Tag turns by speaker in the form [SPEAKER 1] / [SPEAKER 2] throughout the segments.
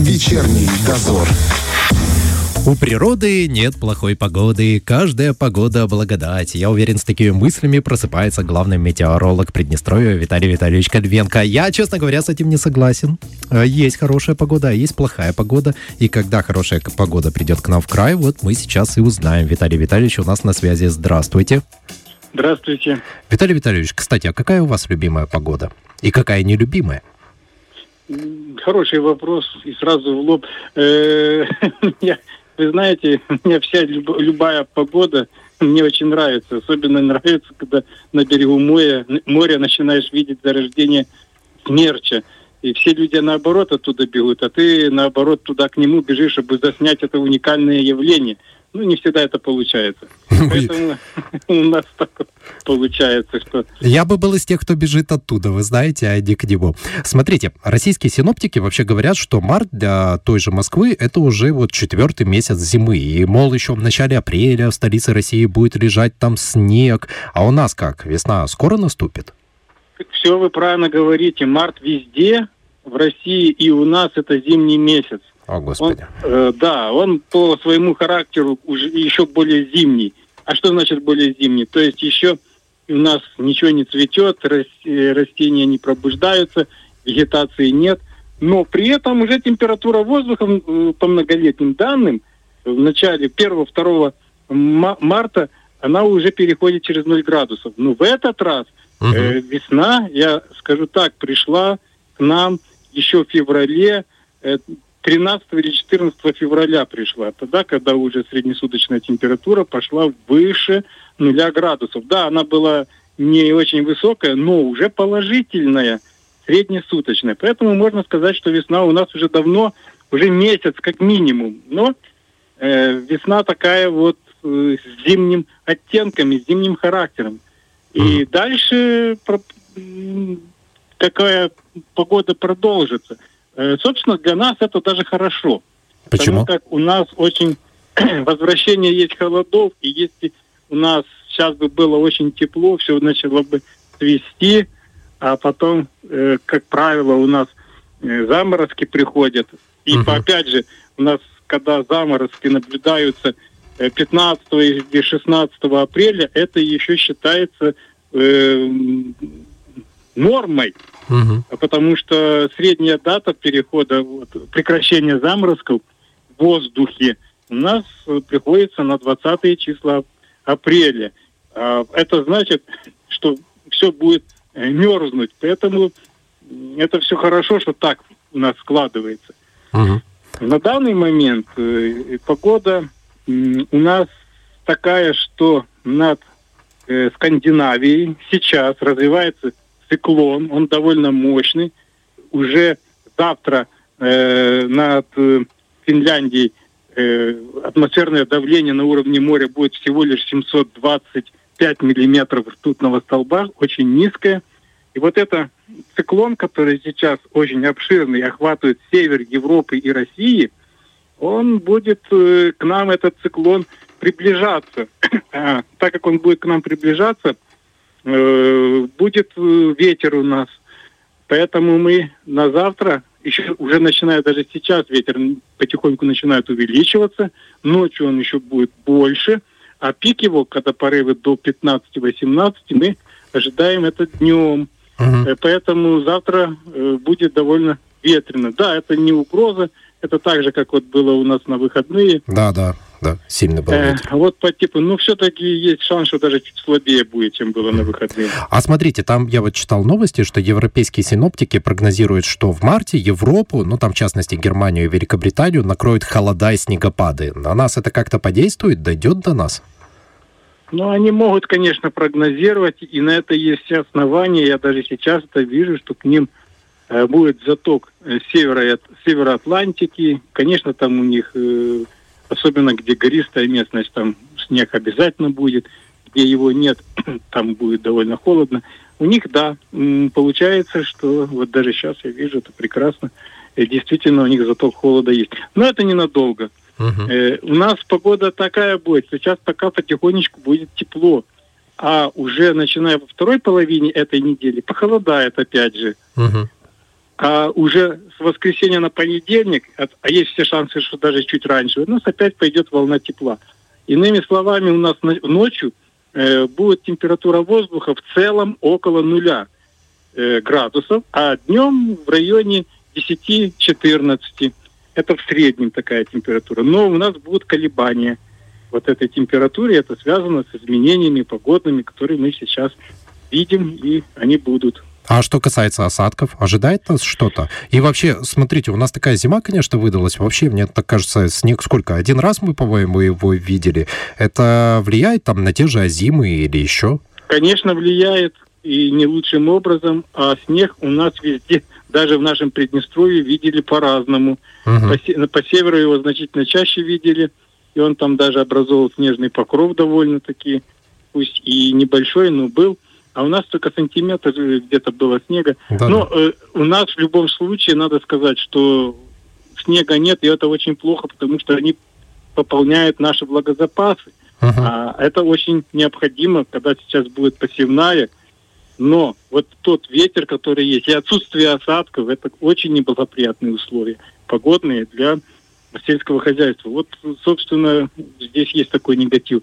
[SPEAKER 1] Вечерний дозор.
[SPEAKER 2] У природы нет плохой погоды, каждая погода благодать. Я уверен, с такими мыслями просыпается главный метеоролог Приднестровья Виталий Витальевич Кальвенко. Я, честно говоря, с этим не согласен. Э, есть хорошая погода, а есть плохая погода. И когда хорошая погода придет к нам в край, вот мы сейчас и узнаем. Виталий Витальевич у нас на связи. Здравствуйте.
[SPEAKER 3] Здравствуйте.
[SPEAKER 2] Виталий Витальевич, кстати, а какая у вас любимая погода? И какая нелюбимая?
[SPEAKER 3] Хороший вопрос и сразу в лоб. Э, вы знаете, мне вся любая погода мне очень нравится. Особенно нравится, когда на берегу моря, моря начинаешь видеть зарождение смерча. И все люди наоборот оттуда бегут, а ты наоборот туда к нему бежишь, чтобы заснять это уникальное явление – ну, не всегда это получается. Поэтому у нас так получается, что...
[SPEAKER 2] Я бы был из тех, кто бежит оттуда, вы знаете, а не к нему. Смотрите, российские синоптики вообще говорят, что март для той же Москвы это уже вот четвертый месяц зимы. И, мол, еще в начале апреля в столице России будет лежать там снег. А у нас как? Весна скоро наступит?
[SPEAKER 3] Все вы правильно говорите. Март везде, в России и у нас это зимний месяц.
[SPEAKER 2] О, Господи.
[SPEAKER 3] Он, э, да, он по своему характеру уже еще более зимний. А что значит более зимний? То есть еще у нас ничего не цветет, растения не пробуждаются, вегетации нет. Но при этом уже температура воздуха по многолетним данным в начале 1-2 марта она уже переходит через 0 градусов. Но в этот раз угу. э, весна, я скажу так, пришла к нам еще в феврале. Э, 13 или 14 февраля пришла, тогда, когда уже среднесуточная температура пошла выше нуля градусов. Да, она была не очень высокая, но уже положительная, среднесуточная. Поэтому можно сказать, что весна у нас уже давно, уже месяц как минимум. Но э, весна такая вот э, с зимним оттенками, с зимним характером. И дальше про, такая погода продолжится. Э, собственно, для нас это даже хорошо.
[SPEAKER 2] Почему?
[SPEAKER 3] Потому как у нас очень возвращение есть холодов, и если у нас сейчас бы было очень тепло, все начало бы цвести, а потом, э, как правило, у нас э, заморозки приходят. И угу. опять же, у нас, когда заморозки наблюдаются 15 или 16 апреля, это еще считается э, нормой. Угу. Потому что средняя дата перехода, вот, прекращения заморозков в воздухе у нас приходится на 20 числа апреля. А это значит, что все будет э, мерзнуть. Поэтому это все хорошо, что так у нас складывается. Угу. На данный момент э, погода у нас такая, что над э, Скандинавией сейчас развивается циклон, он довольно мощный. Уже завтра э, над э, Финляндией э, атмосферное давление на уровне моря будет всего лишь 725 миллиметров ртутного столба, очень низкое. И вот это циклон, который сейчас очень обширный, охватывает север Европы и России, он будет э, к нам, этот циклон, приближаться. а, так как он будет к нам приближаться, будет э, ветер у нас. Поэтому мы на завтра, еще уже начиная даже сейчас ветер потихоньку начинает увеличиваться, ночью он еще будет больше, а пик его, когда порывы до 15-18, мы ожидаем это днем. Угу. Поэтому завтра будет довольно ветрено. Да, это не угроза, это так же, как вот было у нас на выходные.
[SPEAKER 2] Да, да да, сильно было. Э,
[SPEAKER 3] вот по типу, ну, все-таки есть шанс, что даже чуть слабее будет, чем было на выходные.
[SPEAKER 2] А смотрите, там я вот читал новости, что европейские синоптики прогнозируют, что в марте Европу, ну, там, в частности, Германию и Великобританию, накроют холода и снегопады. На нас это как-то подействует, дойдет до нас?
[SPEAKER 3] Ну, они могут, конечно, прогнозировать, и на это есть все основания. Я даже сейчас это вижу, что к ним э, будет заток э, севера, севера Атлантики. Конечно, там у них э, особенно где гористая местность, там снег обязательно будет, где его нет, там будет довольно холодно. У них, да, получается, что вот даже сейчас я вижу, это прекрасно, и действительно у них заток холода есть. Но это ненадолго. Э, у нас погода такая будет, сейчас пока потихонечку будет тепло, а уже начиная во второй половине этой недели похолодает опять же. Uh-huh. А уже с воскресенья на понедельник, а есть все шансы, что даже чуть раньше, у нас опять пойдет волна тепла. Иными словами, у нас ночью э, будет температура воздуха в целом около нуля э, градусов, а днем в районе 10-14. Это в среднем такая температура. Но у нас будут колебания вот этой температуры. Это связано с изменениями погодными, которые мы сейчас видим, и они будут.
[SPEAKER 2] А что касается осадков, ожидает нас что-то? И вообще, смотрите, у нас такая зима, конечно, выдалась. Вообще, мне так кажется, снег сколько? Один раз мы, по-моему, его видели. Это влияет там на те же зимы или еще?
[SPEAKER 3] Конечно, влияет и не лучшим образом. А снег у нас везде, даже в нашем Приднестровье, видели по-разному. Угу. По, по северу его значительно чаще видели. И он там даже образовал снежный покров довольно-таки, пусть и небольшой, но был а у нас только сантиметр где-то было снега. Да, Но Э, у нас в любом случае надо сказать, что снега нет, и это очень плохо, потому что они пополняют наши влагозапасы. Uh-huh. А это очень необходимо, когда сейчас будет посевная. Но вот тот ветер, который есть, и отсутствие осадков, это очень неблагоприятные условия погодные для сельского хозяйства. Вот, собственно, здесь есть такой негатив.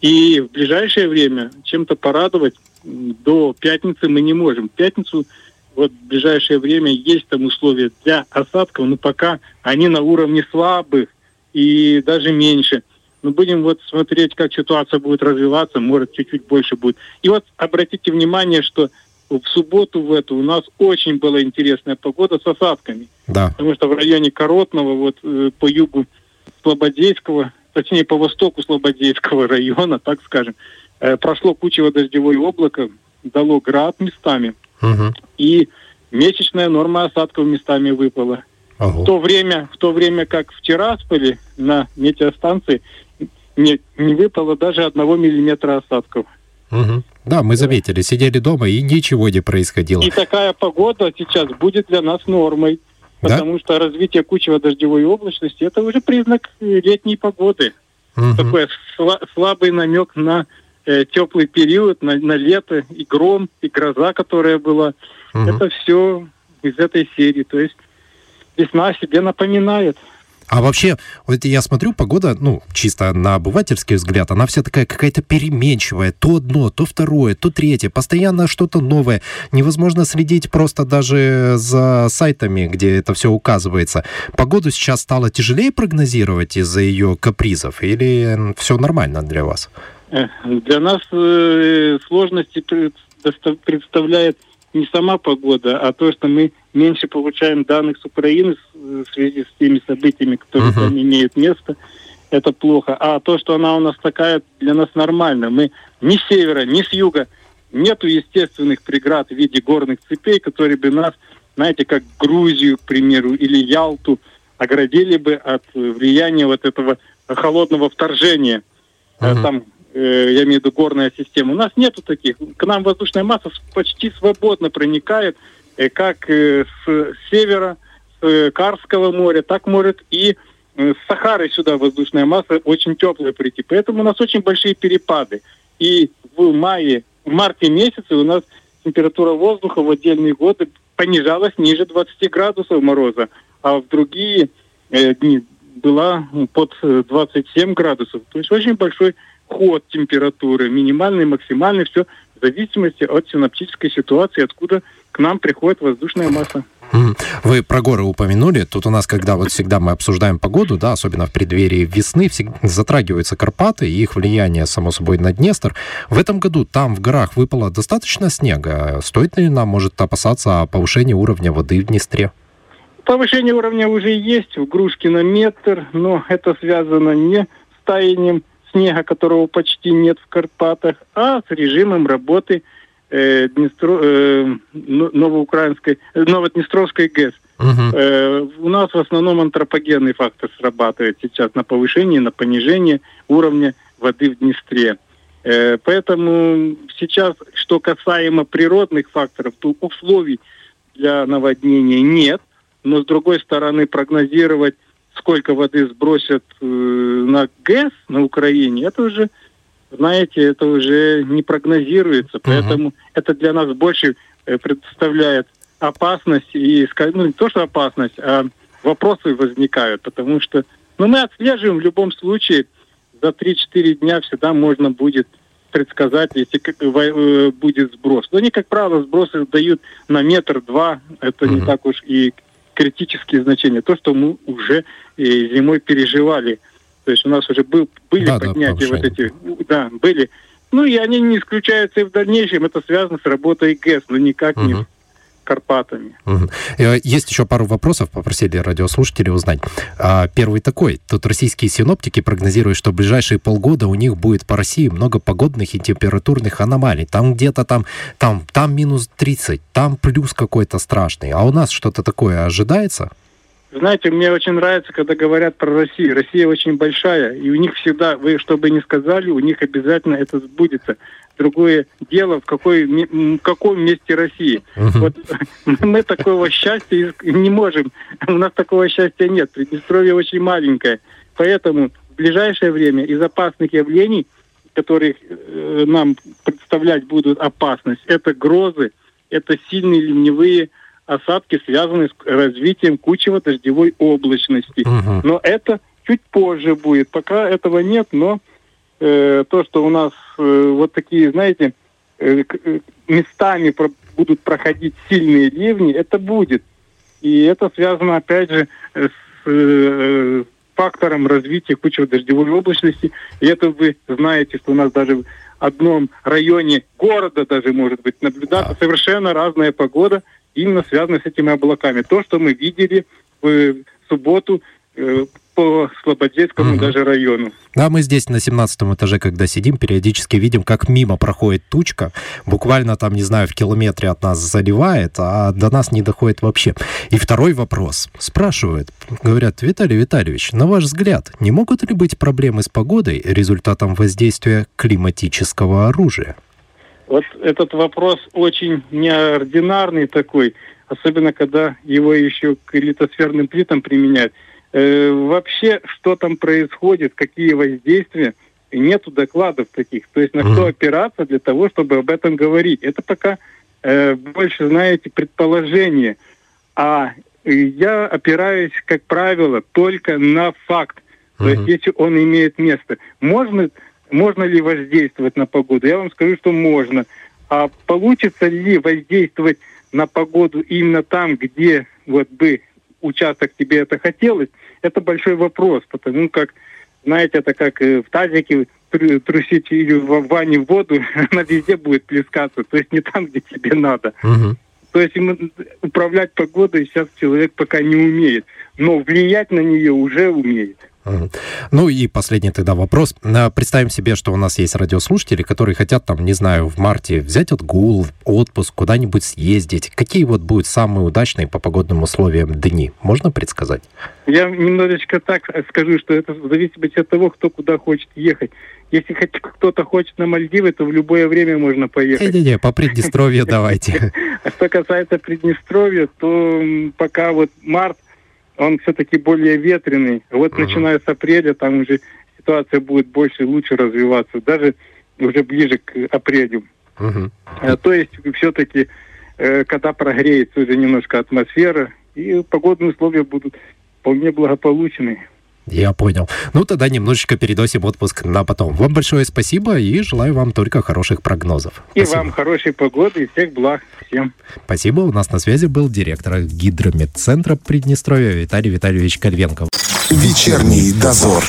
[SPEAKER 3] И в ближайшее время чем-то порадовать до пятницы мы не можем. В пятницу вот в ближайшее время есть там условия для осадков, но пока они на уровне слабых и даже меньше. Мы будем вот смотреть, как ситуация будет развиваться, может, чуть-чуть больше будет. И вот обратите внимание, что в субботу в эту у нас очень была интересная погода с осадками. Да. Потому что в районе Коротного, вот э, по югу Слободейского, точнее по востоку Слободейского района, так скажем, прошло кучево дождевое облако, дало град местами, угу. и месячная норма осадков местами выпала. Ого. В то время, в то время как в Тирасполе на метеостанции не, не выпало даже одного миллиметра осадков.
[SPEAKER 2] Угу. Да, мы заметили, сидели дома и ничего не происходило.
[SPEAKER 3] И такая погода сейчас будет для нас нормой, потому да? что развитие кучево дождевой облачности это уже признак летней погоды. Угу. Такой сла- слабый намек на э, теплый период, на, на лето, и гром, и гроза, которая была. Угу. Это все из этой серии. То есть весна о себе напоминает.
[SPEAKER 2] А вообще, вот я смотрю, погода, ну, чисто на обывательский взгляд, она вся такая какая-то переменчивая. То одно, то второе, то третье. Постоянно что-то новое. Невозможно следить просто даже за сайтами, где это все указывается. Погоду сейчас стало тяжелее прогнозировать из-за ее капризов? Или все нормально для вас?
[SPEAKER 3] Для нас э, сложности представляет не сама погода, а то, что мы меньше получаем данных с Украины в связи с теми событиями, которые uh-huh. там имеют место. Это плохо. А то, что она у нас такая, для нас нормально. Мы ни с севера, ни с юга нету естественных преград в виде горных цепей, которые бы нас, знаете, как Грузию, к примеру, или Ялту оградили бы от влияния вот этого холодного вторжения. Uh-huh. Там Э, я имею в виду горная система. У нас нету таких. К нам воздушная масса почти свободно проникает, э, как э, с севера, с Карского моря, так может и с Сахары сюда воздушная масса очень теплая прийти. Поэтому у нас очень большие перепады. И в мае, в марте месяце у нас температура воздуха в отдельные годы понижалась ниже 20 градусов мороза, а в другие э, дни была под 27 градусов. То есть очень большой ход температуры, минимальный, максимальный, все в зависимости от синаптической ситуации, откуда к нам приходит воздушная масса.
[SPEAKER 2] Вы про горы упомянули. Тут у нас, когда вот всегда мы обсуждаем погоду, да, особенно в преддверии весны, всегда затрагиваются Карпаты и их влияние, само собой, на Днестр. В этом году там в горах выпало достаточно снега. Стоит ли нам, может, опасаться повышения уровня воды в Днестре?
[SPEAKER 3] Повышение уровня уже есть в Грушкино метр, но это связано не с таянием снега, которого почти нет в Карпатах, а с режимом работы э, Днестро, э, новоукраинской, э, Новоднестровской ГЭС. Угу. Э, у нас в основном антропогенный фактор срабатывает сейчас на повышение, на понижение уровня воды в Днестре. Э, поэтому сейчас, что касаемо природных факторов, то условий для наводнения нет. Но с другой стороны, прогнозировать сколько воды сбросят э, на ГЭС на Украине, это уже, знаете, это уже не прогнозируется. Поэтому uh-huh. это для нас больше э, представляет опасность и ну не то что опасность, а вопросы возникают, потому что ну мы отслеживаем в любом случае за 3-4 дня всегда можно будет предсказать, если э, будет сброс. Но они, как правило, сбросы дают на метр-два. Это угу. не так уж и критические значения. То, что мы уже э, зимой переживали. То есть у нас уже был, были да, поднятия да, вот эти, да, были. Ну и они не исключаются и в дальнейшем. Это связано с работой ГЭС, но никак угу. не Карпатами. Угу.
[SPEAKER 2] Есть еще пару вопросов, попросили радиослушатели узнать. А, первый такой. Тут российские синоптики прогнозируют, что в ближайшие полгода у них будет по России много погодных и температурных аномалий. Там где-то там, там, там минус 30, там плюс какой-то страшный. А у нас что-то такое ожидается?
[SPEAKER 3] Знаете, мне очень нравится, когда говорят про Россию. Россия очень большая, и у них всегда, вы что бы ни сказали, у них обязательно это сбудется. Другое дело, в, какой, в каком месте России. Uh-huh. Вот мы такого счастья не можем. У нас такого счастья нет. Приднестровье очень маленькое. Поэтому в ближайшее время из опасных явлений, которые э, нам представлять будут опасность, это грозы, это сильные ливневые осадки, связанные с развитием кучево-дождевой облачности. Угу. Но это чуть позже будет. Пока этого нет, но э, то, что у нас э, вот такие, знаете, э, э местами про будут проходить сильные ливни, это будет. И это связано, опять же, с э, фактором развития кучево-дождевой облачности. И это вы знаете, что у нас даже в одном районе города даже может быть наблюдаться да. совершенно разная погода, именно связаны с этими облаками. То, что мы видели в субботу по Слободецкому угу. даже району.
[SPEAKER 2] Да, мы здесь на 17 этаже, когда сидим, периодически видим, как мимо проходит тучка, буквально там, не знаю, в километре от нас заливает, а до нас не доходит вообще. И второй вопрос. Спрашивают, говорят, Виталий Витальевич, на ваш взгляд, не могут ли быть проблемы с погодой результатом воздействия климатического оружия?
[SPEAKER 3] Вот этот вопрос очень неординарный такой, особенно когда его еще к литосферным плитам применять. Э, вообще, что там происходит, какие воздействия, нету докладов таких. То есть на что опираться для того, чтобы об этом говорить. Это пока э, больше, знаете, предположение. А я опираюсь, как правило, только на факт. То есть если он имеет место. Можно можно ли воздействовать на погоду? Я вам скажу, что можно. А получится ли воздействовать на погоду именно там, где вот бы участок тебе это хотелось, это большой вопрос, потому как, знаете, это как в тазике трусить или в ванне в воду, она везде будет плескаться, то есть не там, где тебе надо. Угу. То есть управлять погодой сейчас человек пока не умеет, но влиять на нее уже умеет.
[SPEAKER 2] Ну и последний тогда вопрос. Представим себе, что у нас есть радиослушатели, которые хотят, там, не знаю, в марте взять отгул, отпуск, куда-нибудь съездить. Какие вот будут самые удачные по погодным условиям дни? Можно предсказать?
[SPEAKER 3] Я немножечко так скажу, что это зависит от того, кто куда хочет ехать. Если кто-то хочет на Мальдивы, то в любое время можно поехать.
[SPEAKER 2] Не-не-не, по Приднестровью давайте.
[SPEAKER 3] А что касается Приднестровья, то пока вот март – он все-таки более ветреный. Вот uh-huh. начиная с апреля там уже ситуация будет больше и лучше развиваться, даже уже ближе к апрелю. Uh-huh. То есть все-таки, э, когда прогреется уже немножко атмосфера, и погодные условия будут вполне благополучные.
[SPEAKER 2] Я понял. Ну, тогда немножечко переносим отпуск на потом. Вам большое спасибо и желаю вам только хороших прогнозов.
[SPEAKER 3] И спасибо. вам хорошей погоды и всех благ всем.
[SPEAKER 2] Спасибо. У нас на связи был директор гидромедцентра Приднестровья Виталий Витальевич Кальвенков.
[SPEAKER 1] Вечерний дозор.